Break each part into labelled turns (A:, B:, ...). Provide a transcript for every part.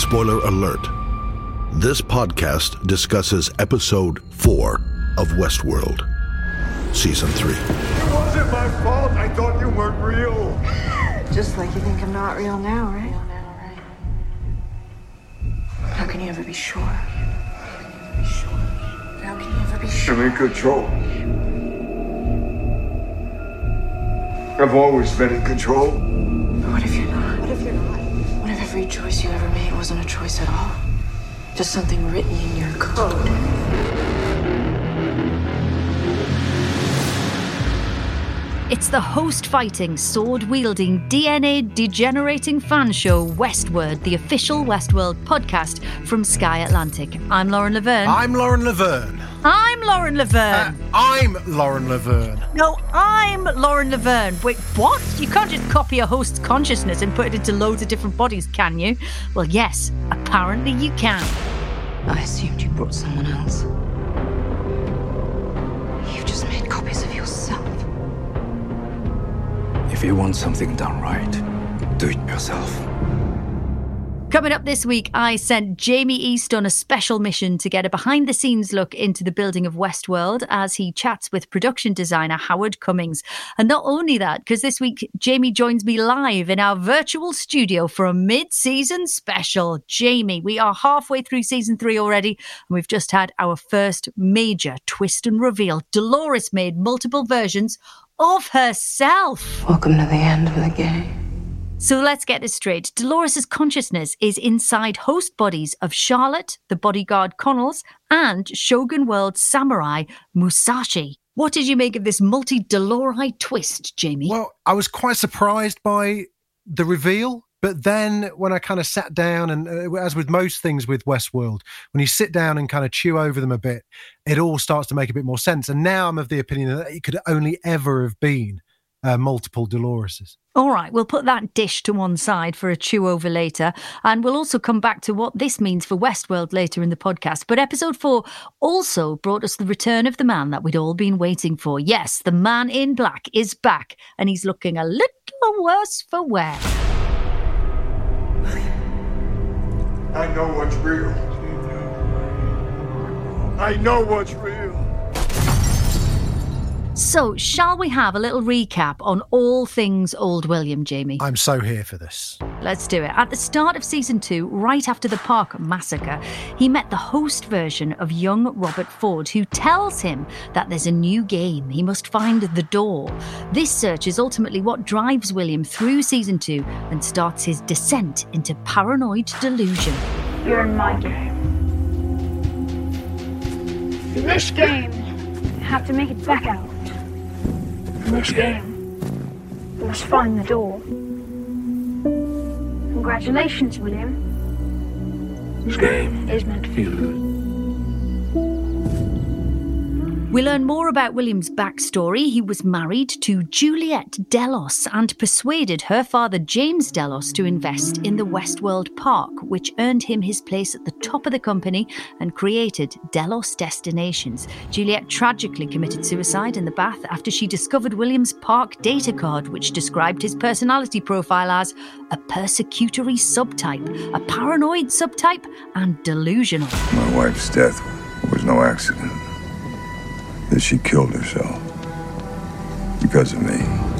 A: Spoiler alert. This podcast discusses episode 4 of Westworld, season 3.
B: It wasn't my fault. I thought you weren't real.
C: Just like you think I'm not real now, right? How can you ever be sure? How can you ever be sure?
B: I'm in control. I've always been in control.
C: But what if you're not? What if you're not? What if every choice you ever made wasn't a choice at all? Just something written in your code.
D: It's the host fighting, sword wielding, DNA degenerating fan show Westward, the official Westworld podcast from Sky Atlantic. I'm Lauren Laverne.
E: I'm Lauren Laverne.
D: I'm Lauren Laverne.
E: Uh, I'm Lauren Laverne.
D: no, I'm Lauren Laverne. Wait, what? You can't just copy a host's consciousness and put it into loads of different bodies, can you? Well, yes, apparently you can.
C: I assumed you brought someone else. You've just made copies of yourself.
F: If you want something done right, do it yourself.
D: Coming up this week, I sent Jamie East on a special mission to get a behind the scenes look into the building of Westworld as he chats with production designer Howard Cummings. And not only that, because this week Jamie joins me live in our virtual studio for a mid season special. Jamie, we are halfway through season three already, and we've just had our first major twist and reveal. Dolores made multiple versions of herself.
C: Welcome to the end of the game.
D: So let's get this straight. Dolores' consciousness is inside host bodies of Charlotte, the bodyguard Connells, and Shogun World samurai Musashi. What did you make of this multi Dolori twist, Jamie?
E: Well, I was quite surprised by the reveal, but then when I kind of sat down, and uh, as with most things with Westworld, when you sit down and kind of chew over them a bit, it all starts to make a bit more sense. And now I'm of the opinion that it could only ever have been uh, multiple Doloreses.
D: All right, we'll put that dish to one side for a chew over later. And we'll also come back to what this means for Westworld later in the podcast. But episode four also brought us the return of the man that we'd all been waiting for. Yes, the man in black is back, and he's looking a little worse for wear.
B: I know what's real. I know what's real.
D: So, shall we have a little recap on all things Old William, Jamie?
E: I'm so here for this.
D: Let's do it. At the start of season two, right after the park massacre, he met the host version of young Robert Ford, who tells him that there's a new game. He must find the door. This search is ultimately what drives William through season two and starts his descent into paranoid delusion.
G: You're in my game. In this game, you have to make it back out. In this game, you must find the door. Congratulations, William.
F: This game
G: Is meant to
F: you
D: We learn more about William's backstory. He was married to Juliet Delos and persuaded her father James Delos to invest in the Westworld Park, which earned him his place at the top of the company and created Delos Destinations. Juliet tragically committed suicide in the bath after she discovered William's park data card, which described his personality profile as a persecutory subtype, a paranoid subtype, and delusional.
H: My wife's death was no accident. That she killed herself because of me.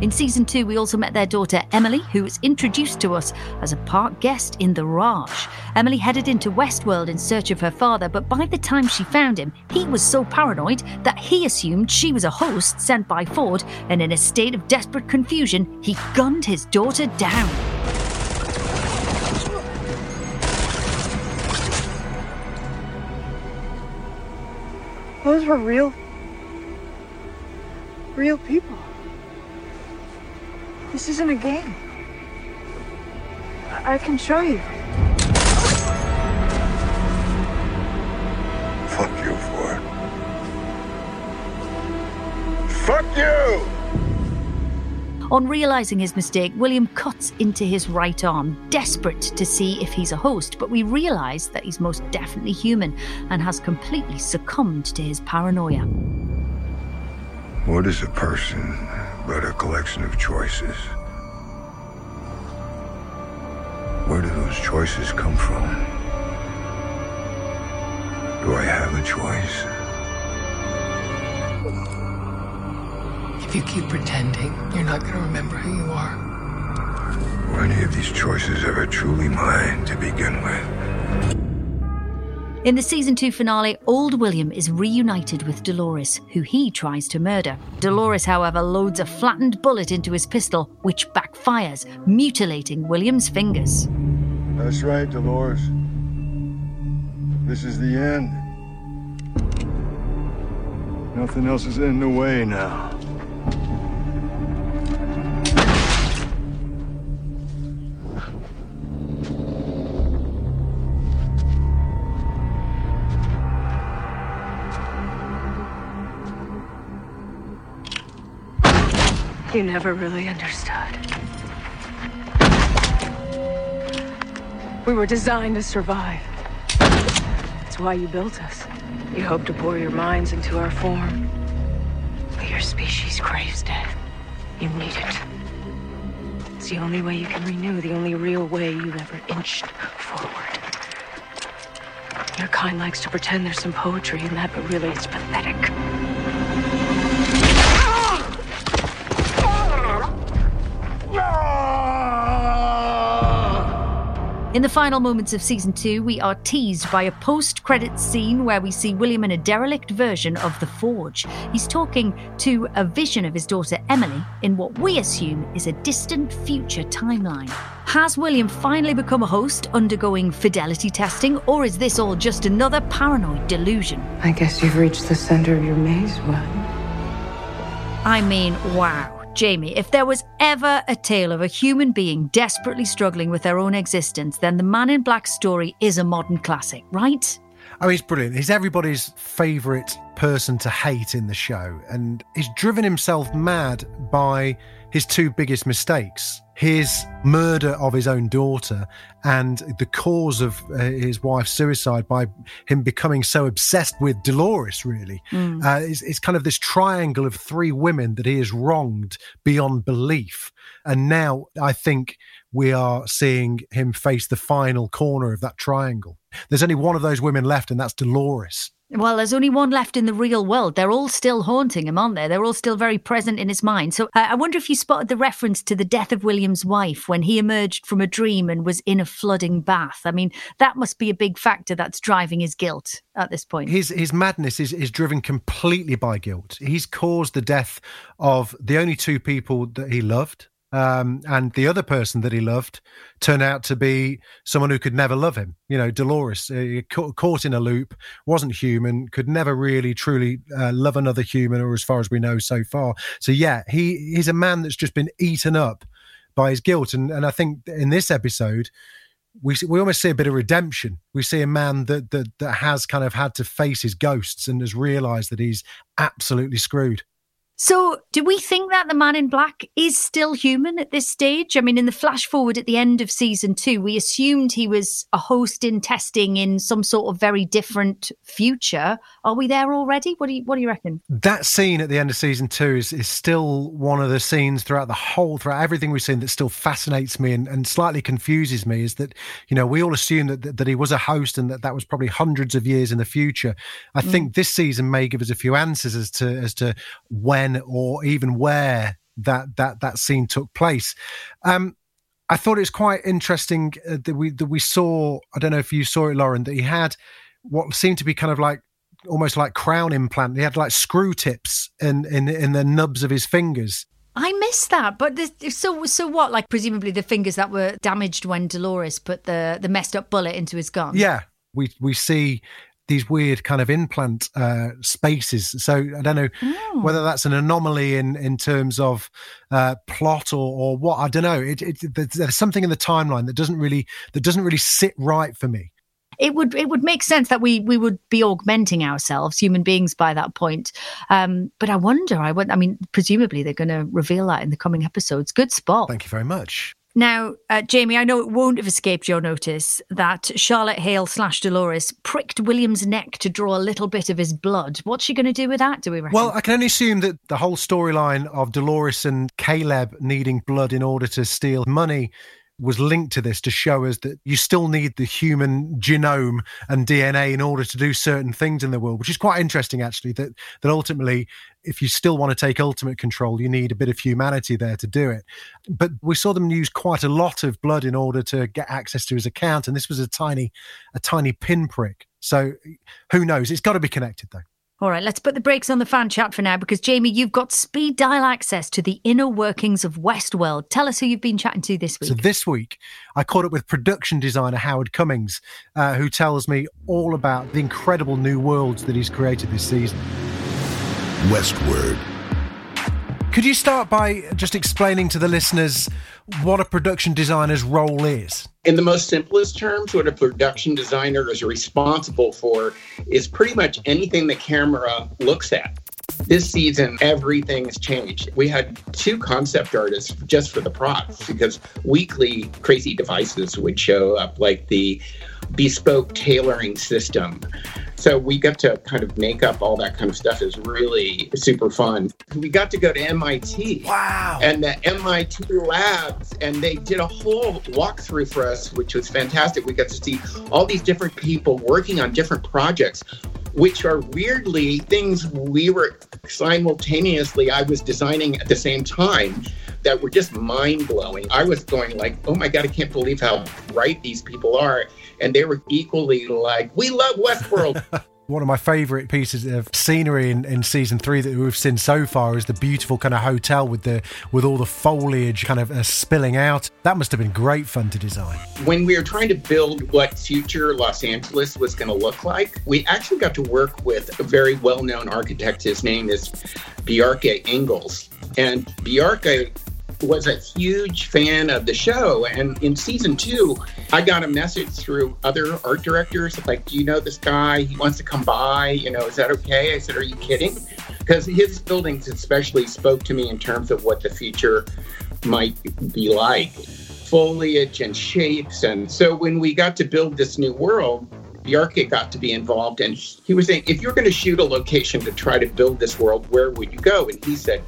D: In season two, we also met their daughter Emily, who was introduced to us as a park guest in the Raj. Emily headed into Westworld in search of her father, but by the time she found him, he was so paranoid that he assumed she was a host sent by Ford, and in a state of desperate confusion, he gunned his daughter down.
G: Those were real. real people. This isn't a game. I can show you.
H: Fuck you for it.
B: Fuck you!
D: On realizing his mistake, William cuts into his right arm, desperate to see if he's a host, but we realize that he's most definitely human and has completely succumbed to his paranoia.
H: What is a person but a collection of choices? Where do those choices come from? Do I have a choice?
I: If you keep pretending, you're not going to remember who you are.
H: Were any of these choices ever truly mine to begin with?
D: In the season two finale, old William is reunited with Dolores, who he tries to murder. Dolores, however, loads a flattened bullet into his pistol, which backfires, mutilating William's fingers.
B: That's right, Dolores. This is the end. Nothing else is in the way now.
C: You never really understood. We were designed to survive. That's why you built us. You hope to bore your minds into our form. But your species craves death. You need it. It's the only way you can renew, the only real way you've ever inched forward. Your kind likes to pretend there's some poetry in that, but really it's pathetic.
D: In the final moments of season two, we are teased by a post credits scene where we see William in a derelict version of The Forge. He's talking to a vision of his daughter Emily in what we assume is a distant future timeline. Has William finally become a host undergoing fidelity testing, or is this all just another paranoid delusion?
C: I guess you've reached the center of your maze, Will.
D: I mean, wow. Jamie, if there was ever a tale of a human being desperately struggling with their own existence, then the Man in Black story is a modern classic, right?
E: Oh, he's brilliant. He's everybody's favourite person to hate in the show, and he's driven himself mad by his two biggest mistakes his murder of his own daughter and the cause of uh, his wife's suicide by him becoming so obsessed with Dolores, really.
D: Mm.
E: Uh, it's, it's kind of this triangle of three women that he has wronged beyond belief. And now I think we are seeing him face the final corner of that triangle. There's only one of those women left, and that's Dolores.
D: Well, there's only one left in the real world. They're all still haunting him, aren't they? They're all still very present in his mind. So uh, I wonder if you spotted the reference to the death of William's wife when he emerged from a dream and was in a flooding bath. I mean, that must be a big factor that's driving his guilt at this point.
E: His his madness is, is driven completely by guilt. He's caused the death of the only two people that he loved. Um, and the other person that he loved turned out to be someone who could never love him. You know, Dolores, uh, caught in a loop, wasn't human, could never really truly uh, love another human, or as far as we know so far. So yeah, he he's a man that's just been eaten up by his guilt, and and I think in this episode. We, we almost see a bit of redemption. We see a man that, that that has kind of had to face his ghosts and has realised that he's absolutely screwed.
D: So, do we think that the man in black is still human at this stage? I mean, in the flash forward at the end of season two, we assumed he was a host in testing in some sort of very different future. Are we there already? What do you What do you reckon?
E: that scene at the end of season two is, is still one of the scenes throughout the whole throughout everything we've seen that still fascinates me and, and slightly confuses me is that you know we all assume that, that that he was a host and that that was probably hundreds of years in the future i mm. think this season may give us a few answers as to as to when or even where that that that scene took place um I thought it was quite interesting uh, that we that we saw. I don't know if you saw it, Lauren, that he had what seemed to be kind of like almost like crown implant. He had like screw tips in in in the nubs of his fingers.
D: I missed that, but so so what? Like presumably the fingers that were damaged when Dolores put the the messed up bullet into his gun.
E: Yeah, we we see these weird kind of implant uh, spaces. So I don't know
D: Oh.
E: whether that's an anomaly in in terms of uh, plot or or what. I don't know. It, it, there's, there's something in the timeline that doesn't really that doesn't really sit right for me.
D: it would it would make sense that we we would be augmenting ourselves, human beings, by that point. Um, but I wonder. I would. I mean, presumably they're going to reveal that in the coming episodes. Good spot.
E: Thank you very much.
D: Now, uh, Jamie, I know it won't have escaped your notice that Charlotte Hale slash Dolores pricked William's neck to draw a little bit of his blood. What's she going to do with that? Do we reckon?
E: Well, I can only assume that the whole storyline of Dolores and Caleb needing blood in order to steal money was linked to this to show us that you still need the human genome and DNA in order to do certain things in the world, which is quite interesting actually. That that ultimately, if you still want to take ultimate control, you need a bit of humanity there to do it. But we saw them use quite a lot of blood in order to get access to his account, and this was a tiny, a tiny pinprick. So who knows? It's got to be connected though.
D: All right, let's put the brakes on the fan chat for now because Jamie, you've got speed dial access to the inner workings of Westworld. Tell us who you've been chatting to this week.
E: So this week, I caught up with production designer Howard Cummings, uh, who tells me all about the incredible new worlds that he's created this season.
A: Westward.
E: Could you start by just explaining to the listeners what a production designer's role is?
J: In the most simplest terms, what a production designer is responsible for is pretty much anything the camera looks at. This season, everything's changed. We had two concept artists just for the props because weekly crazy devices would show up, like the bespoke tailoring system. So we got to kind of make up all that kind of stuff is really super fun. We got to go to MIT.
E: Wow.
J: And the MIT labs, and they did a whole walkthrough for us, which was fantastic. We got to see all these different people working on different projects, which are weirdly things we were simultaneously, I was designing at the same time that were just mind blowing. I was going like, oh my God, I can't believe how bright these people are and they were equally like, "We love Westworld."
E: One of my favourite pieces of scenery in, in season three that we've seen so far is the beautiful kind of hotel with the with all the foliage kind of uh, spilling out. That must have been great fun to design.
J: When we were trying to build what future Los Angeles was going to look like, we actually got to work with a very well-known architect. His name is Bjarke Ingels, and Bjarke was a huge fan of the show. And in season two, I got a message through other art directors like, Do you know this guy? He wants to come by. You know, is that okay? I said, Are you kidding? Because his buildings, especially, spoke to me in terms of what the future might be like foliage and shapes. And so when we got to build this new world, Bjarke got to be involved. And he was saying, If you're going to shoot a location to try to build this world, where would you go? And he said,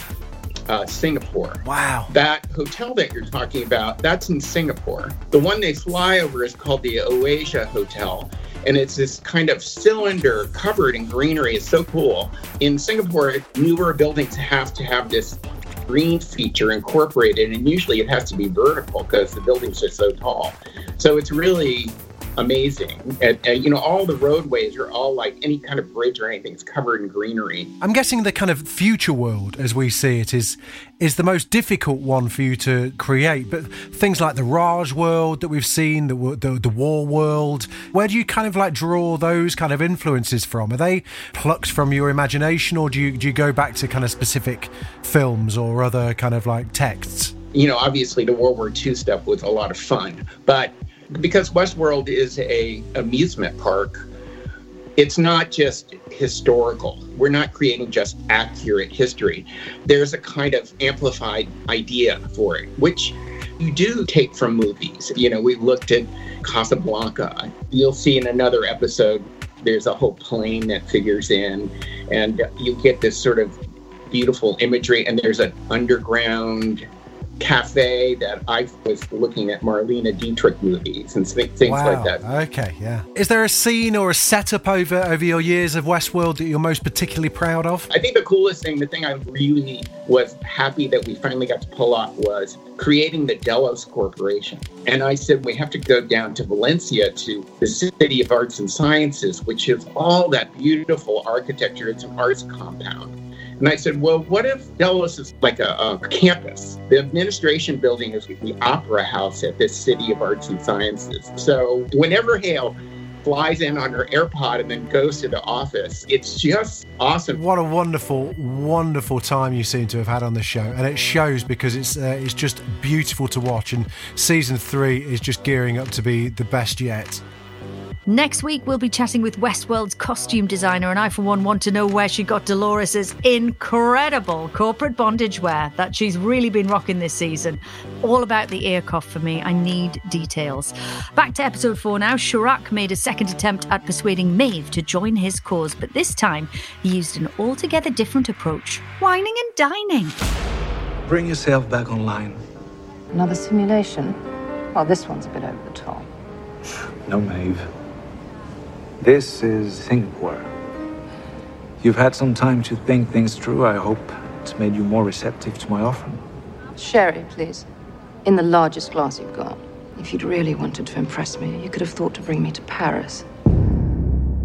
J: uh, Singapore.
E: Wow.
J: That hotel that you're talking about, that's in Singapore. The one they fly over is called the Oasia Hotel. And it's this kind of cylinder covered in greenery. It's so cool. In Singapore, newer buildings have to have this green feature incorporated, and usually it has to be vertical because the buildings are so tall. So it's really amazing. And, and, you know, all the roadways are all like any kind of bridge or anything is covered in greenery.
E: I'm guessing the kind of future world as we see it is is the most difficult one for you to create. But things like the Raj world that we've seen, the, the the war world, where do you kind of like draw those kind of influences from? Are they plucked from your imagination, or do you do you go back to kind of specific films or other kind of like texts?
J: You know, obviously the World War II stuff was a lot of fun, but because Westworld is a amusement park, it's not just historical. We're not creating just accurate history. There's a kind of amplified idea for it, which you do take from movies. You know, we looked at Casablanca. You'll see in another episode, there's a whole plane that figures in, and you get this sort of beautiful imagery, and there's an underground cafe that I was looking at Marlene Dietrich movies and things
E: wow.
J: like that.
E: Okay, yeah. Is there a scene or a setup over over your years of Westworld that you're most particularly proud of?
J: I think the coolest thing, the thing I really was happy that we finally got to pull off was creating the Delos Corporation. And I said we have to go down to Valencia to the City of Arts and Sciences, which is all that beautiful architecture. It's an arts compound and I said, well, what if Delos is like a, a campus? The administration building is the opera house at this City of Arts and Sciences. So whenever Hale flies in on her AirPod and then goes to the office. It's just awesome.
E: What a wonderful, wonderful time you seem to have had on the show, and it shows because it's uh, it's just beautiful to watch. And season three is just gearing up to be the best yet.
D: Next week, we'll be chatting with Westworld's costume designer, and I, for one, want to know where she got Dolores's incredible corporate bondage wear that she's really been rocking this season. All about the ear cuff for me. I need details. Back to episode four now. Serac made a second attempt at persuading Maeve to join his cause, but this time he used an altogether different approach whining and dining.
F: Bring yourself back online.
K: Another simulation? Well, this one's a bit over the top.
F: No, Maeve. This is Singapore. You've had some time to think things through. I hope it's made you more receptive to my offer.
K: Sherry, please. In the largest glass you've got. If you'd really wanted to impress me, you could have thought to bring me to Paris.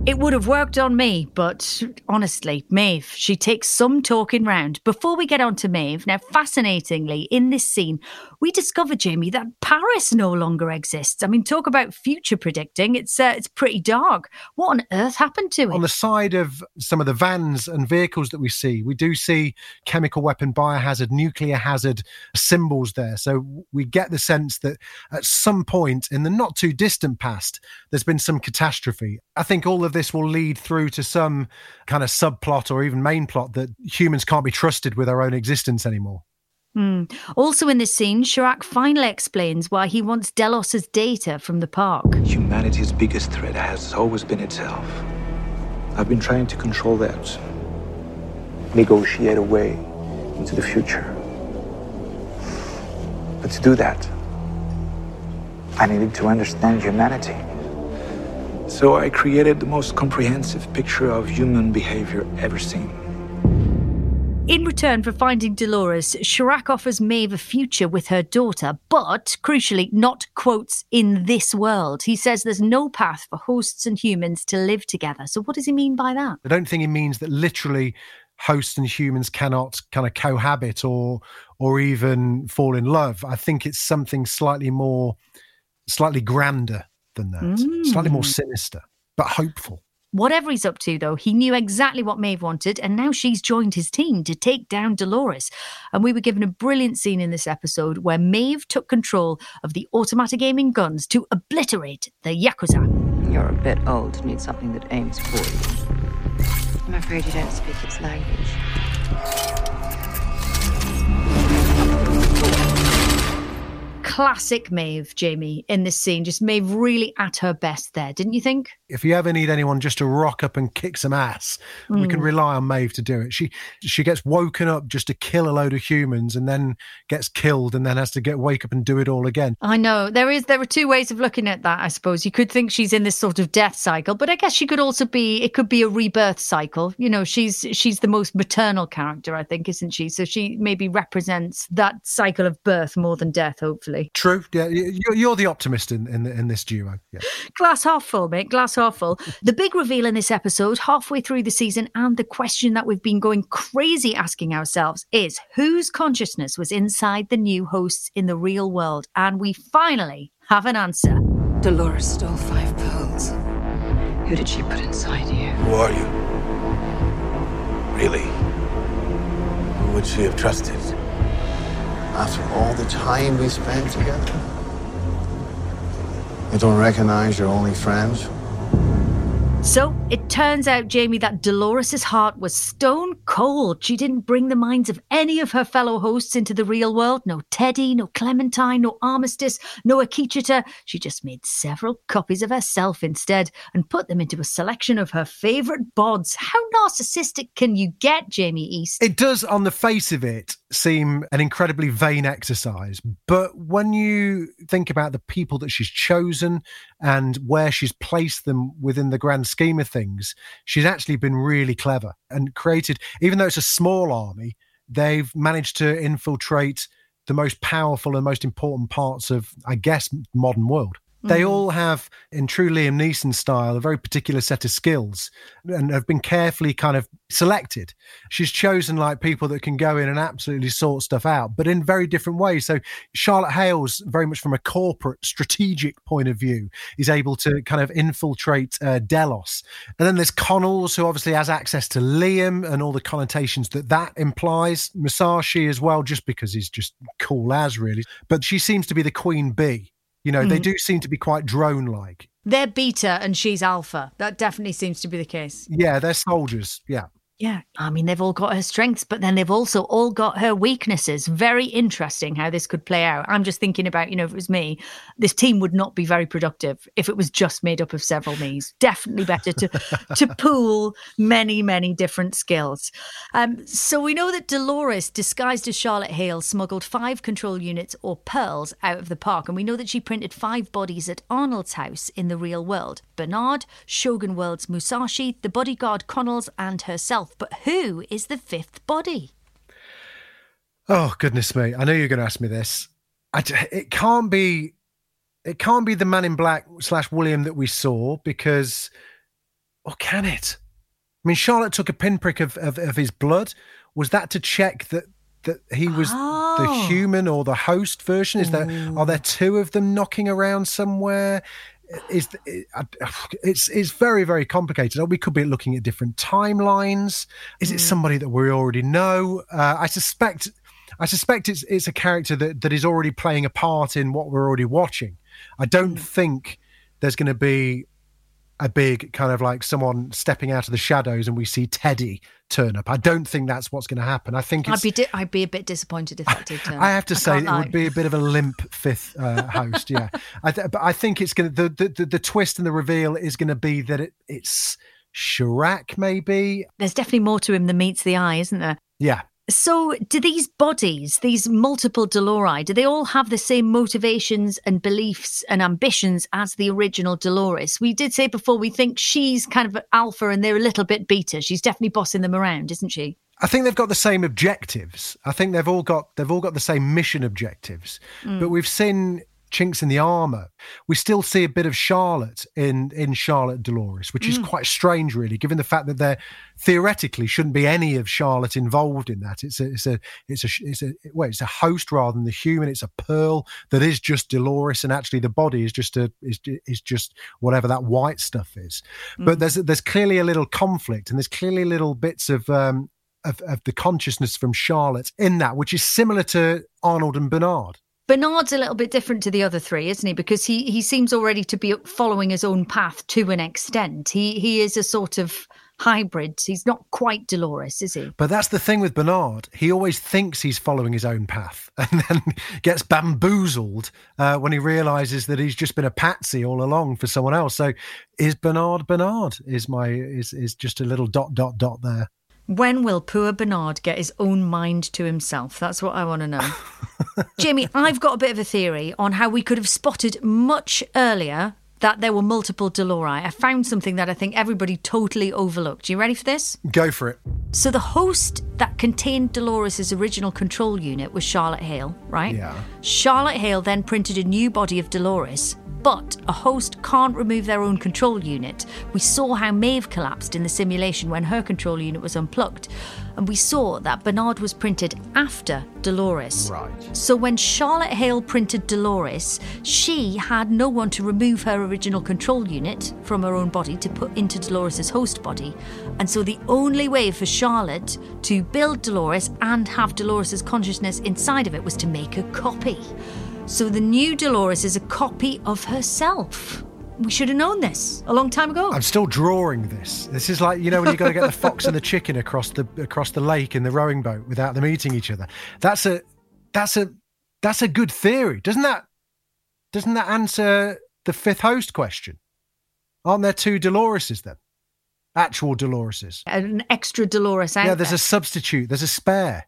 D: It would have worked on me, but honestly, Maeve, she takes some talking round. Before we get on to Maeve, now fascinatingly, in this scene, we discover, Jamie, that Paris no longer exists. I mean, talk about future predicting. It's uh, it's pretty dark. What on earth happened to it?
E: On the side of some of the vans and vehicles that we see, we do see chemical weapon, biohazard, nuclear hazard symbols there. So we get the sense that at some point in the not too distant past, there's been some catastrophe. I think all of this will lead through to some kind of subplot or even main plot that humans can't be trusted with our own existence anymore.
D: Mm. Also in this scene, Serac finally explains why he wants Delos's data from the park.
F: Humanity's biggest threat has always been itself. I've been trying to control that, negotiate a way into the future. But to do that, I needed to understand humanity. So I created the most comprehensive picture of human behavior ever seen.
D: In return for finding Dolores, Serac offers Maeve a future with her daughter, but crucially, not quotes in this world. He says there's no path for hosts and humans to live together. So, what does he mean by that?
E: I don't think he means that literally hosts and humans cannot kind of cohabit or or even fall in love. I think it's something slightly more, slightly grander than that, mm. slightly more sinister, but hopeful.
D: Whatever he's up to, though, he knew exactly what Maeve wanted, and now she's joined his team to take down Dolores. And we were given a brilliant scene in this episode where Maeve took control of the automatic aiming guns to obliterate the Yakuza.
K: You're a bit old to need something that aims for you. I'm afraid you don't speak its language.
D: Classic Maeve, Jamie, in this scene. Just Maeve really at her best there, didn't you think?
E: If you ever need anyone just to rock up and kick some ass, mm. we can hmm. rely on Maeve to do it. She she gets woken up just to kill a load of humans and then gets killed and then has to get wake up and do it all again.
D: I know. There is there are two ways of looking at that, I suppose. You could think she's in this sort of death cycle, but I guess she could also be it could be a rebirth cycle. You know, she's she's the most maternal character, I think, isn't she? So she maybe represents that cycle of birth more than death, hopefully.
E: True. Yeah, you're the optimist in in, in this duo. Yeah.
D: Glass half full, mate. Glass half full. The big reveal in this episode, halfway through the season, and the question that we've been going crazy asking ourselves is whose consciousness was inside the new hosts in the real world? And we finally have an answer.
K: Dolores stole five pearls. Who did she put inside you?
H: Who are you? Really? Who would she have trusted?
B: After all the time we spent together? You don't recognize your only friends?
D: So it turns out, Jamie, that Dolores' heart was stone cold. She didn't bring the minds of any of her fellow hosts into the real world. No Teddy, no Clementine, no Armistice, no Akecheta. She just made several copies of herself instead and put them into a selection of her favourite bods. How narcissistic can you get, Jamie East?
E: It does, on the face of it, seem an incredibly vain exercise. But when you think about the people that she's chosen and where she's placed them within the grand scheme of things, she's actually been really clever and created, even though it's a small army, they've managed to infiltrate the most powerful and most important parts of, I guess, modern world. They mm. all have, in true Liam Neeson style, a very particular set of skills and have been carefully kind of selected. She's chosen like people that can go in and absolutely sort stuff out, but in very different ways. So Charlotte Hales, very much from a corporate strategic point of view, is able to kind of infiltrate uh, Delos. And then there's Connells, who obviously has access to Liam and all the connotations that that implies. Musashi as well, just because he's just cool as really. But she seems to be the queen bee you know, mm. they do seem to be quite drone like.
D: They're beta and she's alpha. That definitely seems to be the case.
E: Yeah, they're soldiers. Yeah.
D: Yeah, I mean, they've all got her strengths, but then they've also all got her weaknesses. Very interesting how this could play out. I'm just thinking about, you know, if it was me, this team would not be very productive if it was just made up of several me's. Definitely better to to pool many, many different skills. Um, so we know that Dolores, disguised as Charlotte Hale, smuggled five control units or pearls out of the park, and we know that she printed five bodies at Arnold's house in the real world: Bernard, Shogun World's Musashi, the bodyguard Connells, and herself. But who is the fifth body?
E: Oh goodness me! I know you're going to ask me this. I, it can't be. It can't be the Man in Black slash William that we saw because, or can it? I mean, Charlotte took a pinprick of, of, of his blood. Was that to check that that he was
D: Oh.
E: the human or the host version? Is there are there two of them knocking around somewhere? Is it's it's very very complicated. We could be looking at different timelines. Is it somebody that we already know? Uh, I suspect. I suspect it's it's a character that, that is already playing a part in what we're already watching. I don't think there's going to be a big kind of like someone stepping out of the shadows and we see Teddy turn up. I don't think that's what's going to happen. I think
D: I'd be di- I'd be a bit disappointed if that did turn.
E: I have to say it
D: lie.
E: would be a bit of a limp fifth uh, host. Yeah, I th- but I think it's going to the, the the twist and the reveal is going to be that it, it's Serac maybe.
D: There's definitely more to him than meets the eye, isn't there?
E: Yeah.
D: So, do these bodies, these multiple Dolori, do they all have the same motivations and beliefs and ambitions as the original Dolores? We did say before we think she's kind of alpha and they're a little bit beta. She's definitely bossing them around, isn't she?
E: I think they've got the same objectives. I think they've all got they've all got the same mission objectives.
D: Mm.
E: But we've seen chinks in the armor. We still see a bit of Charlotte in in Charlotte Dolores, which is
D: Mm.
E: quite strange, really, given the fact that there theoretically shouldn't be any of Charlotte involved in that. It's a it's a it's a it's a well, it's a host rather than the human. It's a pearl that is just Dolores, and actually the body is just a is is just whatever that white stuff is. But
L: Mm.
E: there's there's clearly a little conflict, and there's clearly little bits of um of, of the consciousness from Charlotte in that, which is similar to Arnold and Bernard.
D: Bernard's a little bit different to the other three, isn't he? Because he he seems already to be following his own path to an extent. He he is a sort of hybrid. He's not quite Dolores, is he?
E: But that's the thing with Bernard. He always thinks he's following his own path and then gets bamboozled uh, when he realizes that he's just been a patsy all along for someone else. So is Bernard Bernard? Is my is is just a little dot dot dot there.
D: When will poor Bernard get his own mind to himself? That's what I want to know. Jamie, I've got a bit of a theory on how we could have spotted much earlier that there were multiple Dolori. I found something that I think everybody totally overlooked. You ready for this?
E: Go for it.
D: So the host that contained Dolores' original control unit was Charlotte Hale, right?
E: Yeah.
D: Charlotte Hale then printed a new body of Dolores, but a host can't remove their own control unit. We saw how Maeve collapsed in the simulation when her control unit was unplugged, and we saw that Bernard was printed after Dolores.
E: Right.
D: So when Charlotte Hale printed Dolores, she had no one to remove her original control unit from her own body to put into Dolores's host body. And so the only way for Charlotte to build Dolores and have Dolores's consciousness inside of it was to make a copy. So the new Dolores is a copy of herself. We should have known this a long time ago.
E: I'm still drawing this. This is like you know when you've got to get the fox and the chicken across the across the lake in the rowing boat without them eating each other. That's a that's a that's a good theory, doesn't that? Doesn't that answer the fifth host question? Aren't there two Doloreses then? Actual Doloreses.
D: An extra Dolores
E: Yeah, there's
D: there.
E: a substitute. There's a spare.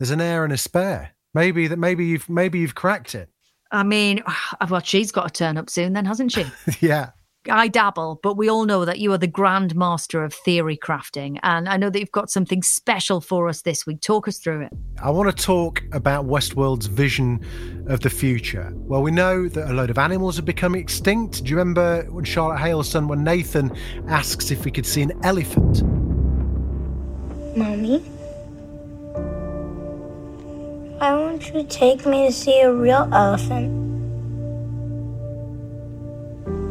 E: There's an heir and a spare. Maybe that. Maybe you've maybe you've cracked it.
D: I mean, well, she's got to turn up soon, then, hasn't she?
E: yeah.
D: I dabble, but we all know that you are the grand master of theory crafting. And I know that you've got something special for us this week. Talk us through it.
E: I want to talk about Westworld's vision of the future. Well, we know that a load of animals have become extinct. Do you remember when Charlotte Hale's son, when Nathan asks if we could see an elephant?
L: Mommy? Why won't you take me to see a real elephant?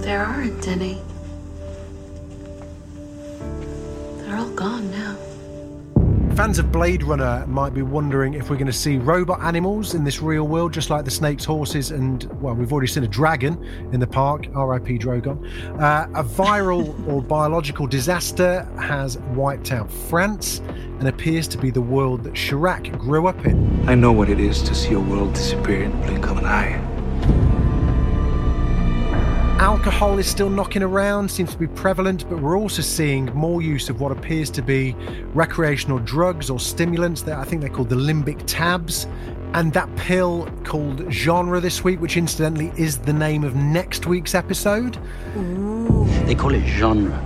M: There aren't any. They're all gone now.
E: Fans of Blade Runner might be wondering if we're going to see robot animals in this real world, just like the snakes, horses, and, well, we've already seen a dragon in the park, RIP Drogon. Uh, a viral or biological disaster has wiped out France and appears to be the world that Serac grew up in.
F: I know what it is to see a world disappear in the blink of an eye.
E: Alcohol is still knocking around, seems to be prevalent, but we're also seeing more use of what appears to be recreational drugs or stimulants that I think they're called the limbic tabs. And that pill called Genre this week, which incidentally is the name of next week's episode.
N: Ooh. They call it Genre.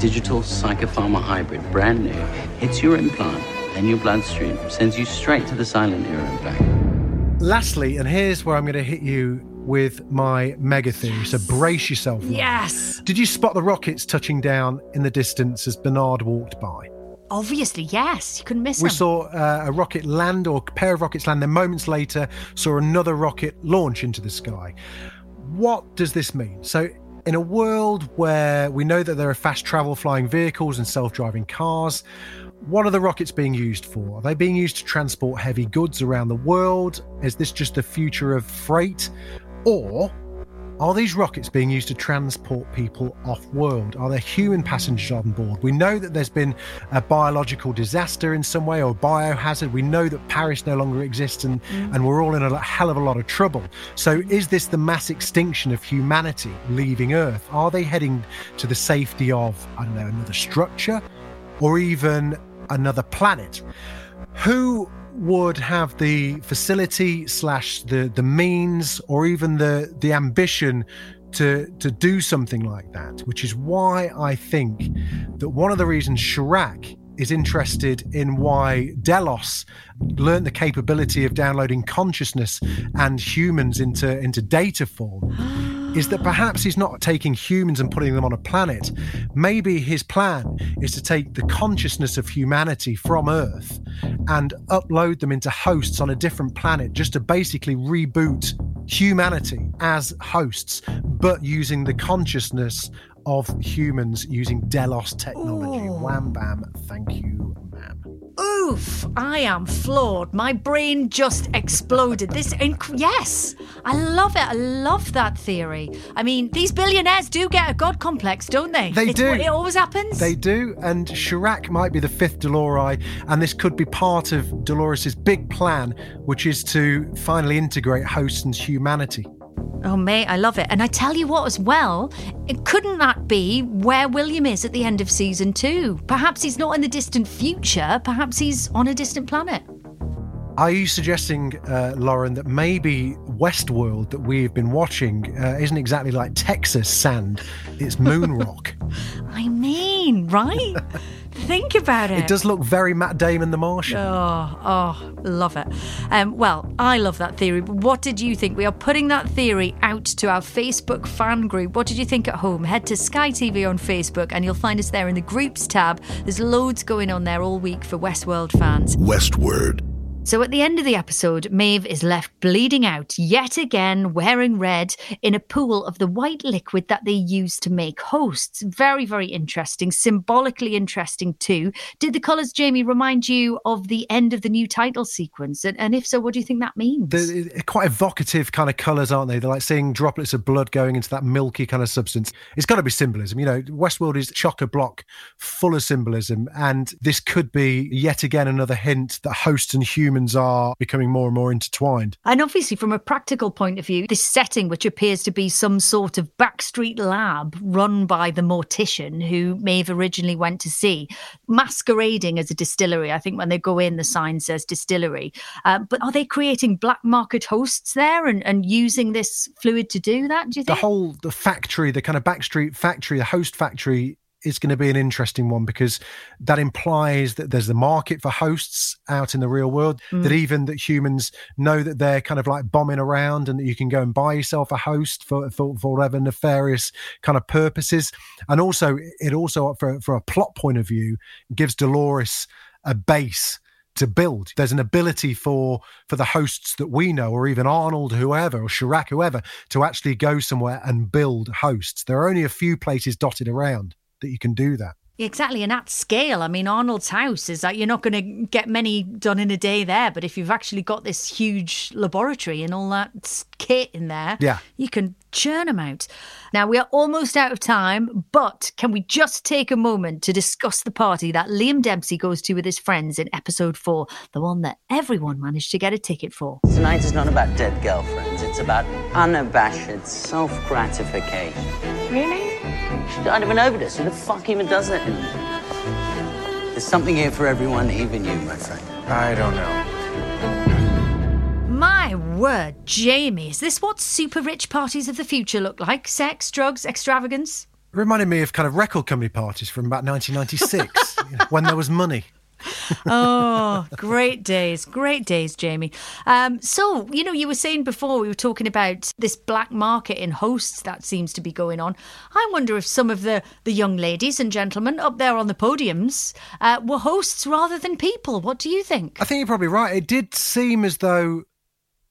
N: Digital psychopharma hybrid, brand new. Hits your implant and your bloodstream, sends you straight to the silent era and back.
E: Lastly, and here's where I'm going to hit you with my mega theory. So brace yourself. Lauren.
D: Yes.
E: Did you spot the rockets touching down in the distance as Bernard walked by?
D: Obviously, yes. You couldn't miss them.
E: We
D: them.
E: saw uh, a rocket land or a pair of rockets land. Then moments later, saw another rocket launch into the sky. What does this mean? So, in a world where we know that there are fast travel flying vehicles and self driving cars, what are the rockets being used for? Are they being used to transport heavy goods around the world? Is this just the future of freight? Or are these rockets being used to transport people off world? Are there human passengers on board? We know that there's been a biological disaster in some way or biohazard. We know that Paris no longer exists and, mm. and we're all in a hell of a lot of trouble. So, mm. is this the mass extinction of humanity leaving Earth? Are they heading to the safety of, I don't know, another structure or even another planet? Who would have the facility slash the the means or even the the ambition to to do something like that which is why i think that one of the reasons Serac is interested in why Delos learned the capability of downloading consciousness and humans into into data form is that perhaps he's not taking humans and putting them on a planet. Maybe his plan is to take the consciousness of humanity from Earth and upload them into hosts on a different planet just to basically reboot humanity as hosts, but using the consciousness of humans using Delos technology. Wham bam, thank you.
D: Oof, I am floored. My brain just exploded. This, inc- yes, I love it. I love that theory. I mean, these billionaires do get a god complex, don't they?
E: They
D: It's
E: do.
D: It always happens.
E: They do, and Serac might be the fifth Dolori, and this could be part of Dolores's big plan, which is to finally integrate hosts and humanity.
D: Oh, mate, I love it. And I tell you what, as well, couldn't that be where William is at the end of season two? Perhaps he's not in the distant future. Perhaps he's on a distant planet.
E: Are you suggesting, uh, Lauren, that maybe Westworld that we've been watching uh, isn't exactly like Texas sand? It's moon rock.
D: I mean, right? Think about it.
E: it does look very Matt Damon, The Martian.
D: Oh, oh, love it. Um, well, I love that theory. But what did you think? We are putting that theory out to our Facebook fan group. What did you think at home? Head to Sky TV on Facebook and you'll find us there in the groups tab. There's loads going on there all week for Westworld fans.
A: Westward.
D: So at the end of the episode, Maeve is left bleeding out yet again, wearing red, in a pool of the white liquid that they use to make hosts. Very, very interesting. Symbolically interesting too. Did the colours, Jamie, remind you of the end of the new title sequence? And, and if so, what do you think that means?
E: They're they're quite evocative kind of colours, aren't they? They're like seeing droplets of blood going into that milky kind of substance. It's got to be symbolism. You know, Westworld is chock a block full of symbolism. And this could be yet again another hint that hosts and humans are becoming more and more intertwined.
D: And obviously, from a practical point of view, this setting, which appears to be some sort of backstreet lab run by the mortician who Maeve originally went to see, masquerading as a distillery. I think when they go in, the sign says distillery. Uh, but are they creating black market hosts there and, and using this fluid to do that? Do you think?
E: The whole the factory, the kind of backstreet factory, the host factory is going to be an interesting one because that implies that there's the market for hosts out in the real world
D: Mm.
E: that even that humans know that they're kind of like bombing around and that you can go and buy yourself a host for for, for whatever nefarious kind of purposes and also it also for for a plot point of view gives Dolores a base to build. There's an ability for for the hosts that we know, or even Arnold, whoever, or Serac, whoever, to actually go somewhere and build hosts. There are only a few places dotted around that you can do that.
D: Exactly, and at scale, I mean, Arnold's house is like you're not going to get many done in a day there, but if you've actually got this huge laboratory and all that kit in there,
E: Yeah.
D: you can churn them out. Now, we are almost out of time, but can we just take a moment to discuss the party that Liam Dempsey goes to with his friends in episode four, the one that everyone managed to get a ticket for?
N: Tonight is not about dead girlfriends, it's about unabashed self gratification.
G: Really?
N: She died of an overdose. Who the fuck even does that anymore? There's something here for everyone, even you, my friend.
F: I don't know.
D: My word, Jamie, is this what super rich parties of the future look like? Sex, drugs, extravagance?
E: It reminded me of kind of record company parties from about 1996 when there was money.
D: Oh, great days, great days, Jamie. Um, so, you know, you were saying before we were talking about this black market in hosts that seems to be going on. I wonder if some of the, the young ladies and gentlemen up there on the podiums uh, were hosts rather than people. What do you think?
E: I think you're probably right. It did seem as though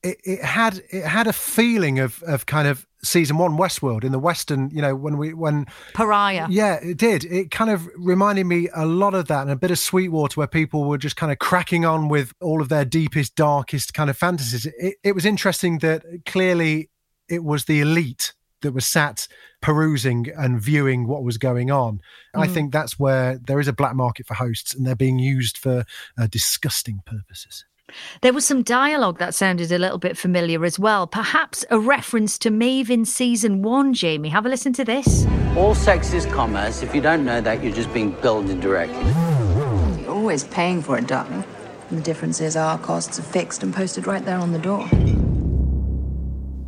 E: it, it had it had a feeling of of kind of season one Westworld in the Western. You know, when we when
D: Pariah.
E: Yeah, it did. It kind of reminded me a lot of that and a bit of Sweetwater where people were just kind of cracking on with all of their deepest, darkest kind of fantasies. It, it was interesting that clearly it was the elite that was sat perusing and viewing what was going on. I
D: Mm.
E: think that's where there is a black market for hosts and they're being used for uh, disgusting purposes.
D: There was some dialogue that sounded a little bit familiar as well. Perhaps a reference to Maeve in season one, Jamie. Have a listen to this.
N: All sex is commerce. If you don't know that, you're just being billed indirectly.
K: You're always paying for it, darling. And The difference is our costs are fixed and posted right there on the door.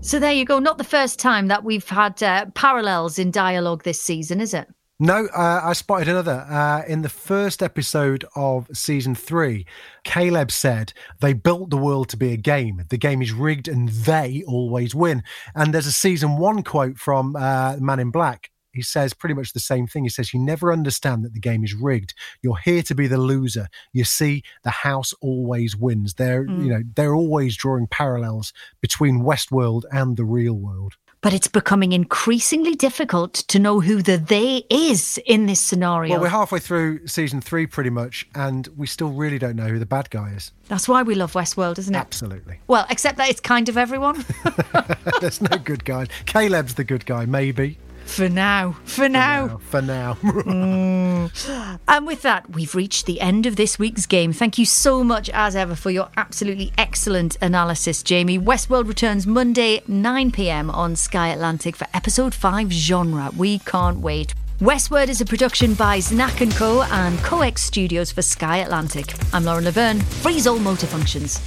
D: So there you go. Not the first time that we've had uh, parallels in dialogue this season, is it?
E: No, uh, I spotted another. Uh, in the first episode of season three, Caleb said they built the world to be a game. The game is rigged and they always win. And there's a season one quote from uh, Man in Black. He says pretty much the same thing. He says, You never understand that the game is rigged. You're here to be the loser. You see, the house always wins. They're,
D: Mm.
E: you know, they're always drawing parallels between Westworld and the real world.
D: But it's becoming increasingly difficult to know who the they is in this scenario.
E: Well, we're halfway through season three, pretty much, and we still really don't know who the bad guy is.
D: That's why we love Westworld, isn't it?
E: Absolutely.
D: Well, except that it's kind of everyone.
E: There's no good guy. Caleb's the good guy, maybe.
D: For now. For now.
E: For now.
D: Mm. And with that, we've reached the end of this week's game. Thank you so much, as ever, for your absolutely excellent analysis, Jamie. Westworld returns Monday, 9 pm on Sky Atlantic for episode 5 genre. We can't wait. Westward is a production by Znack & Co. and Coex Studios for Sky Atlantic. I'm Lauren Laverne. Freeze all motor functions.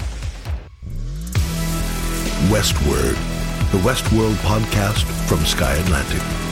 A: Westward, the Westworld podcast from Sky Atlantic.